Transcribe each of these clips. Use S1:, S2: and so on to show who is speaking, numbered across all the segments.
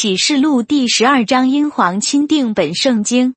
S1: 启示录第十二章，英皇钦定本圣经。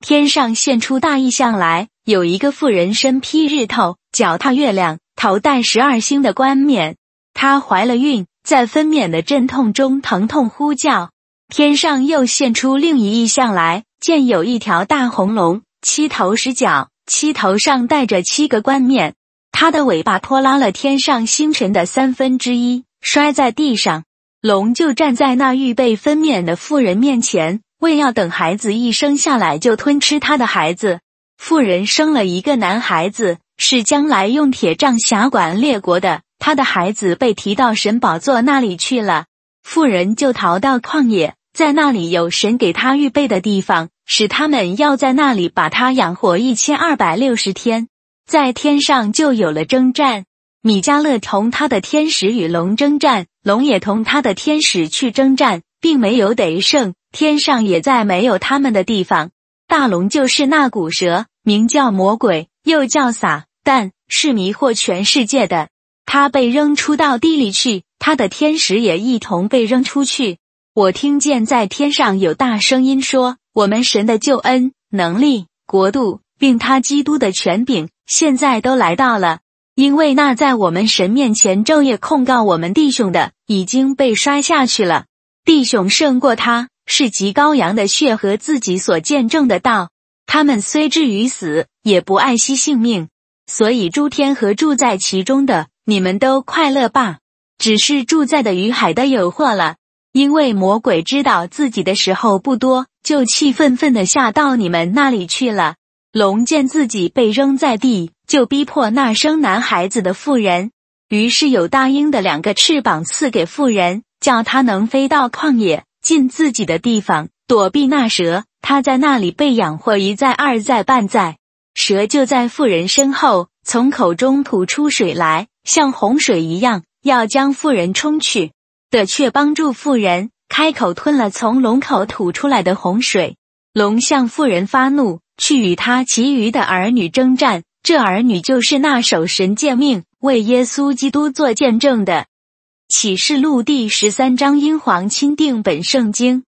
S1: 天上现出大异象来，有一个妇人身披日头，脚踏月亮，头戴十二星的冠冕。她怀了孕，在分娩的阵痛中疼痛呼叫。天上又现出另一异象来，见有一条大红龙，七头十角，七头上戴着七个冠冕。它的尾巴拖拉了天上星辰的三分之一，摔在地上。龙就站在那预备分娩的妇人面前，为要等孩子一生下来就吞吃他的孩子。妇人生了一个男孩子，是将来用铁杖辖管列国的。他的孩子被提到神宝座那里去了，妇人就逃到旷野，在那里有神给他预备的地方，使他们要在那里把他养活一千二百六十天。在天上就有了征战。米迦勒同他的天使与龙征战，龙也同他的天使去征战，并没有得胜。天上也在没有他们的地方。大龙就是那古蛇，名叫魔鬼，又叫撒旦，是迷惑全世界的。他被扔出到地里去，他的天使也一同被扔出去。我听见在天上有大声音说：“我们神的救恩、能力、国度，并他基督的权柄，现在都来到了。”因为那在我们神面前昼夜控告我们弟兄的，已经被摔下去了。弟兄胜过他，是极羔羊的血和自己所见证的道。他们虽至于死，也不爱惜性命。所以诸天和住在其中的，你们都快乐吧。只是住在的与海的有祸了，因为魔鬼知道自己的时候不多，就气愤愤的下到你们那里去了。龙见自己被扔在地。就逼迫那生男孩子的妇人，于是有大鹰的两个翅膀赐给妇人，叫他能飞到旷野，进自己的地方，躲避那蛇。他在那里被养活一载、二载、半载。蛇就在妇人身后，从口中吐出水来，像洪水一样，要将妇人冲去。的却帮助妇人，开口吞了从龙口吐出来的洪水。龙向妇人发怒，去与他其余的儿女征战。这儿女就是那守神诫命、为耶稣基督做见证的。启示录第十三章，英皇钦定本圣经。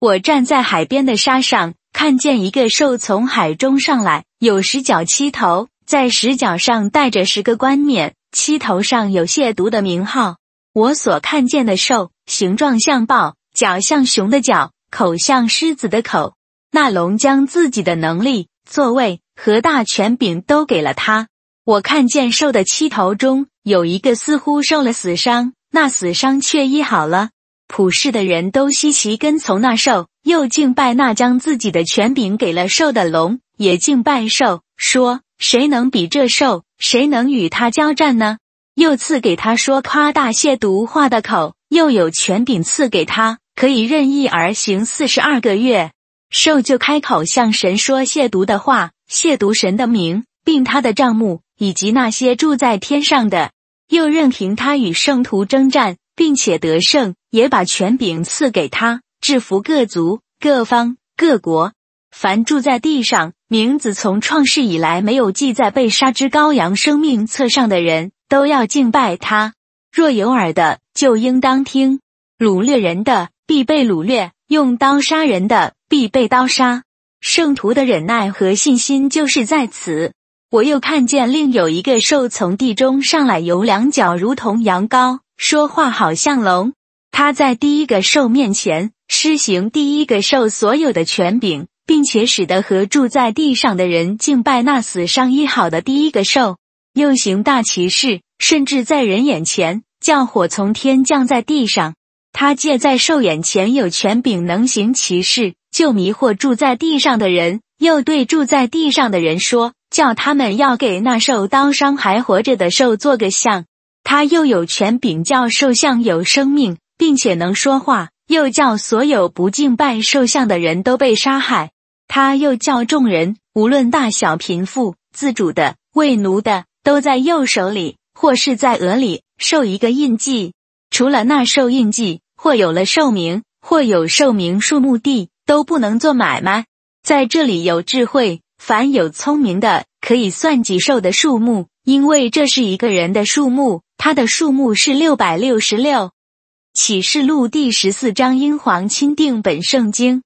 S1: 我站在海边的沙上，看见一个兽从海中上来，有十角七头，在十角上带着十个冠冕，七头上有亵渎的名号。我所看见的兽，形状像豹，脚像熊的脚，口像狮子的口。那龙将自己的能力、座位。和大权柄都给了他。我看见兽的七头中有一个似乎受了死伤，那死伤却医好了。普世的人都稀奇跟从那兽，又敬拜那将自己的权柄给了兽的龙，也敬拜兽，说：谁能比这兽？谁能与他交战呢？又赐给他说夸大亵渎话的口，又有权柄赐给他，可以任意而行四十二个月。兽就开口向神说亵渎的话。亵渎神的名，并他的账目，以及那些住在天上的，又任凭他与圣徒征战，并且得胜，也把权柄赐给他，制服各族、各方、各国。凡住在地上，名字从创世以来没有记在被杀之羔羊生命册上的人，都要敬拜他。若有耳的，就应当听。掳掠人的，必被掳掠；用刀杀人的，必被刀杀。圣徒的忍耐和信心就是在此。我又看见另有一个兽从地中上来，有两脚如同羊羔，说话好像龙。他在第一个兽面前施行第一个兽所有的权柄，并且使得和住在地上的人敬拜那死伤医好的第一个兽。又行大奇事，甚至在人眼前叫火从天降在地上。他借在兽眼前有权柄，能行其事。就迷惑住在地上的人，又对住在地上的人说：“叫他们要给那受刀伤还活着的兽做个像。他又有权柄叫兽像有生命，并且能说话，又叫所有不敬拜兽像的人都被杀害。他又叫众人，无论大小贫富、自主的、为奴的，都在右手里或是在额里受一个印记。除了那受印记，或有了寿名，或有寿名数目地。”都不能做买卖，在这里有智慧，凡有聪明的，可以算计兽的数目，因为这是一个人的数目，他的数目是六百六十六。启示录第十四章，英皇钦定本圣经。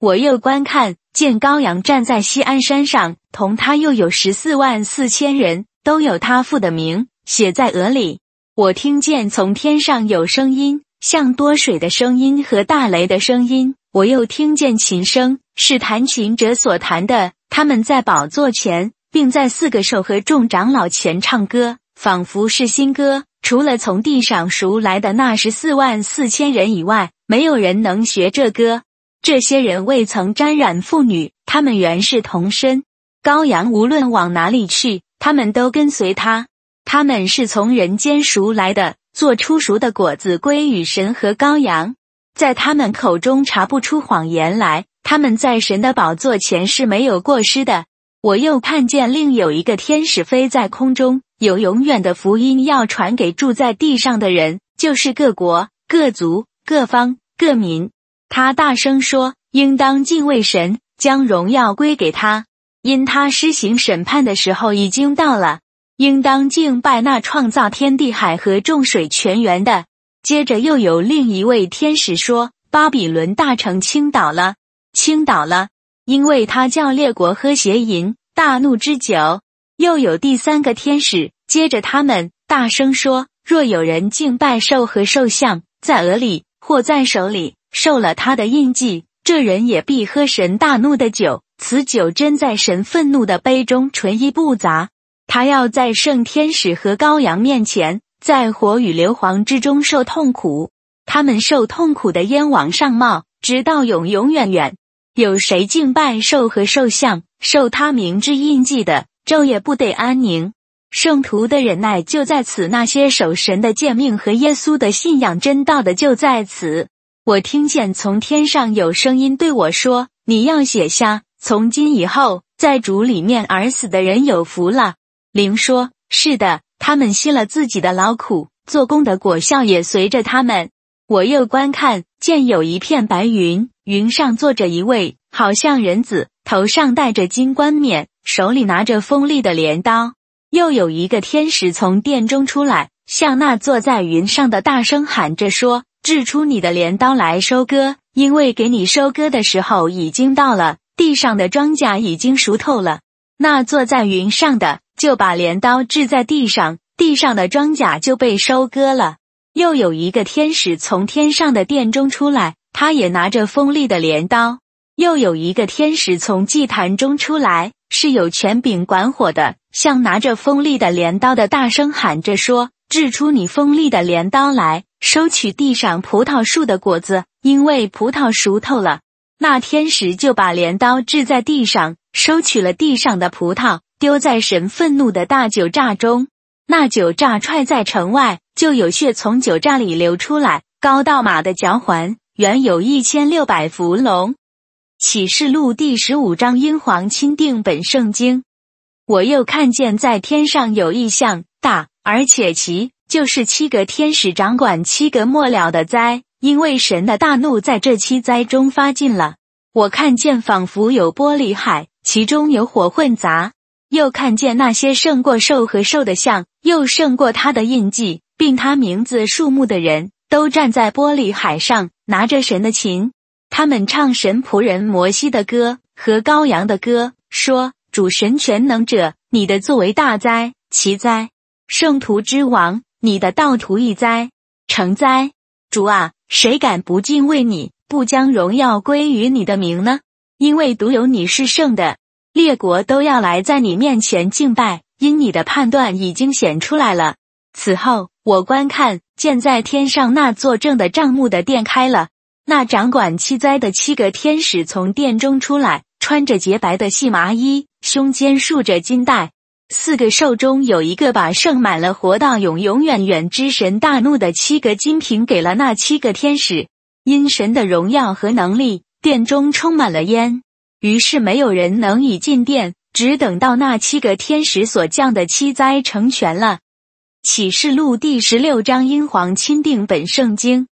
S1: 我又观看，见羔羊站在西安山上，同他又有十四万四千人，都有他父的名写在额里。我听见从天上有声音，像多水的声音和大雷的声音。我又听见琴声，是弹琴者所弹的。他们在宝座前，并在四个兽和众长老前唱歌，仿佛是新歌。除了从地上赎来的那十四万四千人以外，没有人能学这歌。这些人未曾沾染妇女，他们原是童身。羔羊无论往哪里去，他们都跟随他。他们是从人间赎来的，做出熟的果子归与神和羔羊，在他们口中查不出谎言来。他们在神的宝座前是没有过失的。我又看见另有一个天使飞在空中，有永远的福音要传给住在地上的人，就是各国、各族、各方、各民。他大声说：“应当敬畏神，将荣耀归给他，因他施行审判的时候已经到了。应当敬拜那创造天地海和众水泉源的。”接着又有另一位天使说：“巴比伦大城倾倒了，倾倒了，因为他叫列国喝邪淫大怒之酒。”又有第三个天使接着他们大声说：“若有人敬拜兽和兽像，在额里或在手里。”受了他的印记，这人也必喝神大怒的酒。此酒真在神愤怒的杯中，纯一不杂。他要在圣天使和羔羊面前，在火与硫磺之中受痛苦。他们受痛苦的烟往上冒，直到永永远远。有谁敬拜兽和兽像，受他名之印记的，昼夜不得安宁。圣徒的忍耐就在此，那些守神的诫命和耶稣的信仰真道的就在此。我听见从天上有声音对我说：“你要写下，从今以后，在主里面而死的人有福了。”灵说：“是的，他们吸了自己的劳苦，做工的果效也随着他们。”我又观看，见有一片白云，云上坐着一位，好像人子，头上戴着金冠冕，手里拿着锋利的镰刀。又有一个天使从殿中出来，向那坐在云上的大声喊着说。掷出你的镰刀来收割，因为给你收割的时候已经到了，地上的庄稼已经熟透了。那坐在云上的就把镰刀掷在地上，地上的庄稼就被收割了。又有一个天使从天上的殿中出来，他也拿着锋利的镰刀。又有一个天使从祭坛中出来，是有权柄管火的，像拿着锋利的镰刀的大声喊着说：“掷出你锋利的镰刀来。”收取地上葡萄树的果子，因为葡萄熟透了。那天使就把镰刀掷在地上，收取了地上的葡萄，丢在神愤怒的大酒榨中。那酒榨踹在城外，就有血从酒榨里流出来，高到马的脚环，原有一千六百伏龙。启示录第十五章，英皇钦定本圣经。我又看见在天上有异象，大而且奇。就是七个天使掌管七个末了的灾，因为神的大怒在这七灾中发尽了。我看见仿佛有玻璃海，其中有火混杂；又看见那些胜过兽和兽的像，又胜过他的印记，并他名字数目的人，都站在玻璃海上，拿着神的琴。他们唱神仆人摩西的歌和羔羊的歌，说：“主神全能者，你的作为大灾奇灾，圣徒之王。”你的道途一灾成灾，主啊，谁敢不敬畏你，不将荣耀归于你的名呢？因为独有你是圣的，列国都要来在你面前敬拜，因你的判断已经显出来了。此后，我观看见在天上那作证的帐幕的殿开了，那掌管七灾的七个天使从殿中出来，穿着洁白的细麻衣，胸间束着金带。四个兽中有一个把盛满了活到永永远远之神大怒的七个金瓶给了那七个天使，因神的荣耀和能力，殿中充满了烟，于是没有人能以进殿，只等到那七个天使所降的七灾成全了。启示录第十六章，英皇钦定本圣经。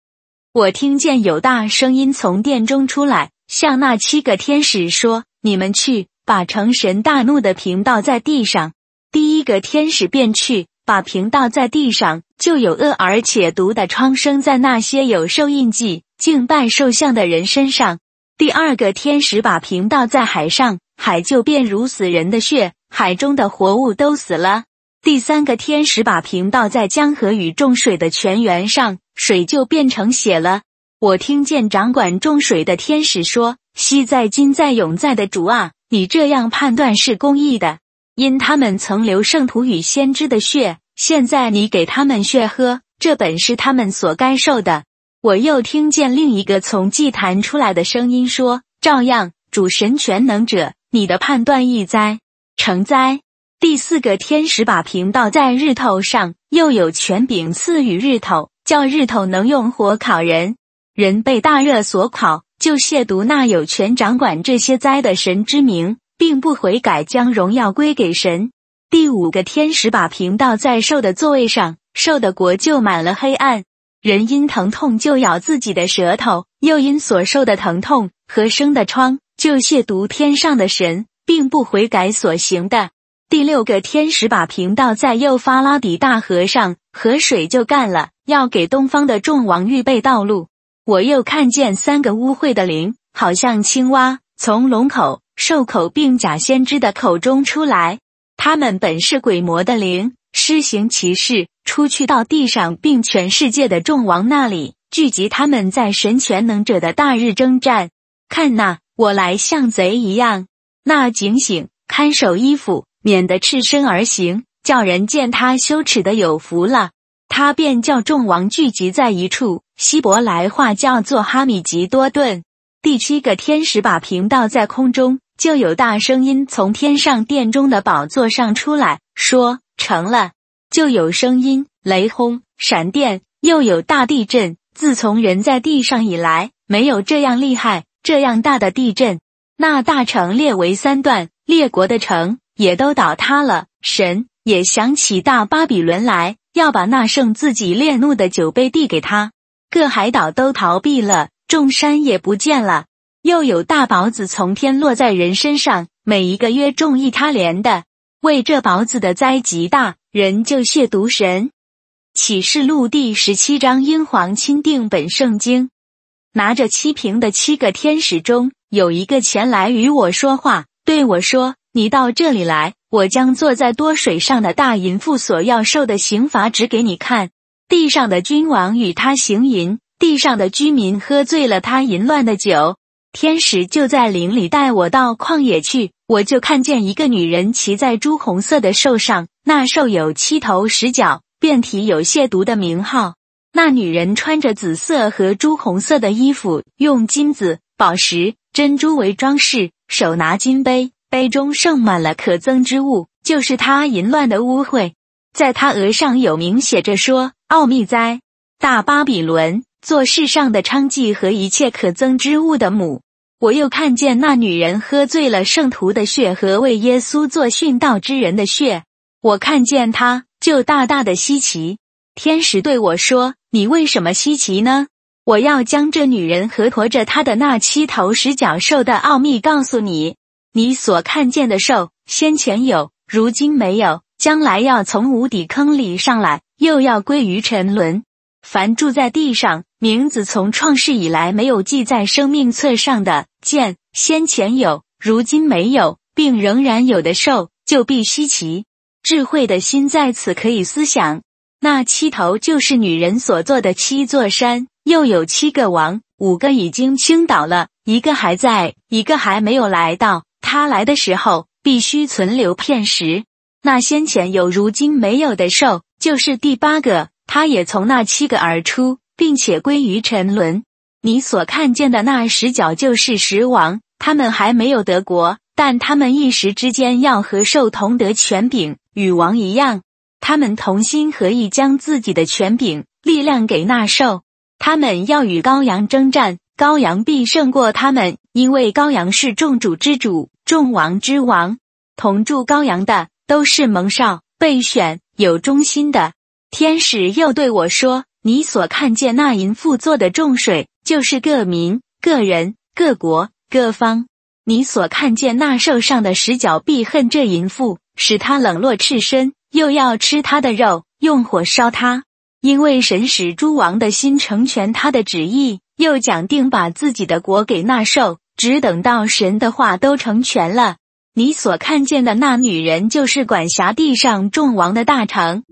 S1: 我听见有大声音从殿中出来，向那七个天使说：“你们去，把成神大怒的瓶倒在地上。”第一个天使便去，把瓶倒在地上，就有恶而且毒的疮生在那些有受印记、敬拜兽像的人身上。第二个天使把瓶倒在海上，海就变如死人的血，海中的活物都死了。第三个天使把瓶倒在江河与众水的泉源上，水就变成血了。我听见掌管众水的天使说：“昔在、今在、永在的主啊，你这样判断是公义的。”因他们曾流圣徒与先知的血，现在你给他们血喝，这本是他们所该受的。我又听见另一个从祭坛出来的声音说：“照样，主神全能者，你的判断易哉，成哉。”第四个天使把瓶倒在日头上，又有权柄赐予日头，叫日头能用火烤人。人被大热所烤，就亵渎那有权掌管这些灾的神之名。并不悔改，将荣耀归给神。第五个天使把瓶倒在兽的座位上，兽的国就满了黑暗。人因疼痛就咬自己的舌头，又因所受的疼痛和生的疮就亵渎天上的神，并不悔改所行的。第六个天使把瓶倒在幼发拉底大河上，河水就干了，要给东方的众王预备道路。我又看见三个污秽的灵，好像青蛙，从龙口。兽口并假先知的口中出来，他们本是鬼魔的灵，施行其事，出去到地上，并全世界的众王那里聚集他们在神全能者的大日征战。看那，我来像贼一样。那警醒看守衣服，免得赤身而行，叫人见他羞耻的有福了。他便叫众王聚集在一处，希伯来话叫做哈米吉多顿。第七个天使把瓶倒在空中。就有大声音从天上殿中的宝座上出来，说：“成了。”就有声音、雷轰、闪电，又有大地震。自从人在地上以来，没有这样厉害、这样大的地震。那大城列为三段，列国的城也都倒塌了。神也想起大巴比伦来，要把那圣自己烈怒的酒杯递给他。各海岛都逃避了，众山也不见了。又有大雹子从天落在人身上，每一个约重一他连的。为这雹子的灾极大，人就亵渎神。启示录第十七章，英皇钦定本圣经。拿着七瓶的七个天使中有一个前来与我说话，对我说：“你到这里来，我将坐在多水上的大淫妇所要受的刑罚指给你看。地上的君王与他行淫，地上的居民喝醉了他淫乱的酒。”天使就在林里带我到旷野去，我就看见一个女人骑在朱红色的兽上，那兽有七头十角，遍体有亵渎的名号。那女人穿着紫色和朱红色的衣服，用金子、宝石、珍珠为装饰，手拿金杯，杯中盛满了可憎之物，就是她淫乱的污秽。在她额上有名写着说：“奥秘哉，大巴比伦。”做世上的娼妓和一切可憎之物的母，我又看见那女人喝醉了圣徒的血和为耶稣做殉道之人的血。我看见他，就大大的稀奇。天使对我说：“你为什么稀奇呢？我要将这女人和驮着她的那七头十角兽的奥秘告诉你。你所看见的兽，先前有，如今没有，将来要从无底坑里上来，又要归于沉沦。凡住在地上。”名字从创世以来没有记在生命册上的，见先前有，如今没有，并仍然有的兽，就必稀奇。智慧的心在此可以思想。那七头就是女人所做的七座山，又有七个王，五个已经倾倒了，一个还在，一个还没有来到。他来的时候，必须存留片时。那先前有，如今没有的兽，就是第八个，他也从那七个而出。并且归于沉沦。你所看见的那十角就是十王，他们还没有得国，但他们一时之间要和兽同得权柄，与王一样。他们同心合意，将自己的权柄、力量给那兽。他们要与羔羊征战，羔羊必胜过他们，因为羔羊是众主之主，众王之王。同住羔羊的都是蒙少、备选、有忠心的。天使又对我说。你所看见那淫妇做的重水，就是各民、各人、各国、各方。你所看见那兽上的十角，必恨这淫妇，使他冷落赤身，又要吃他的肉，用火烧他。因为神使诸王的心成全他的旨意，又讲定把自己的国给那受，只等到神的话都成全了。你所看见的那女人，就是管辖地上众王的大臣。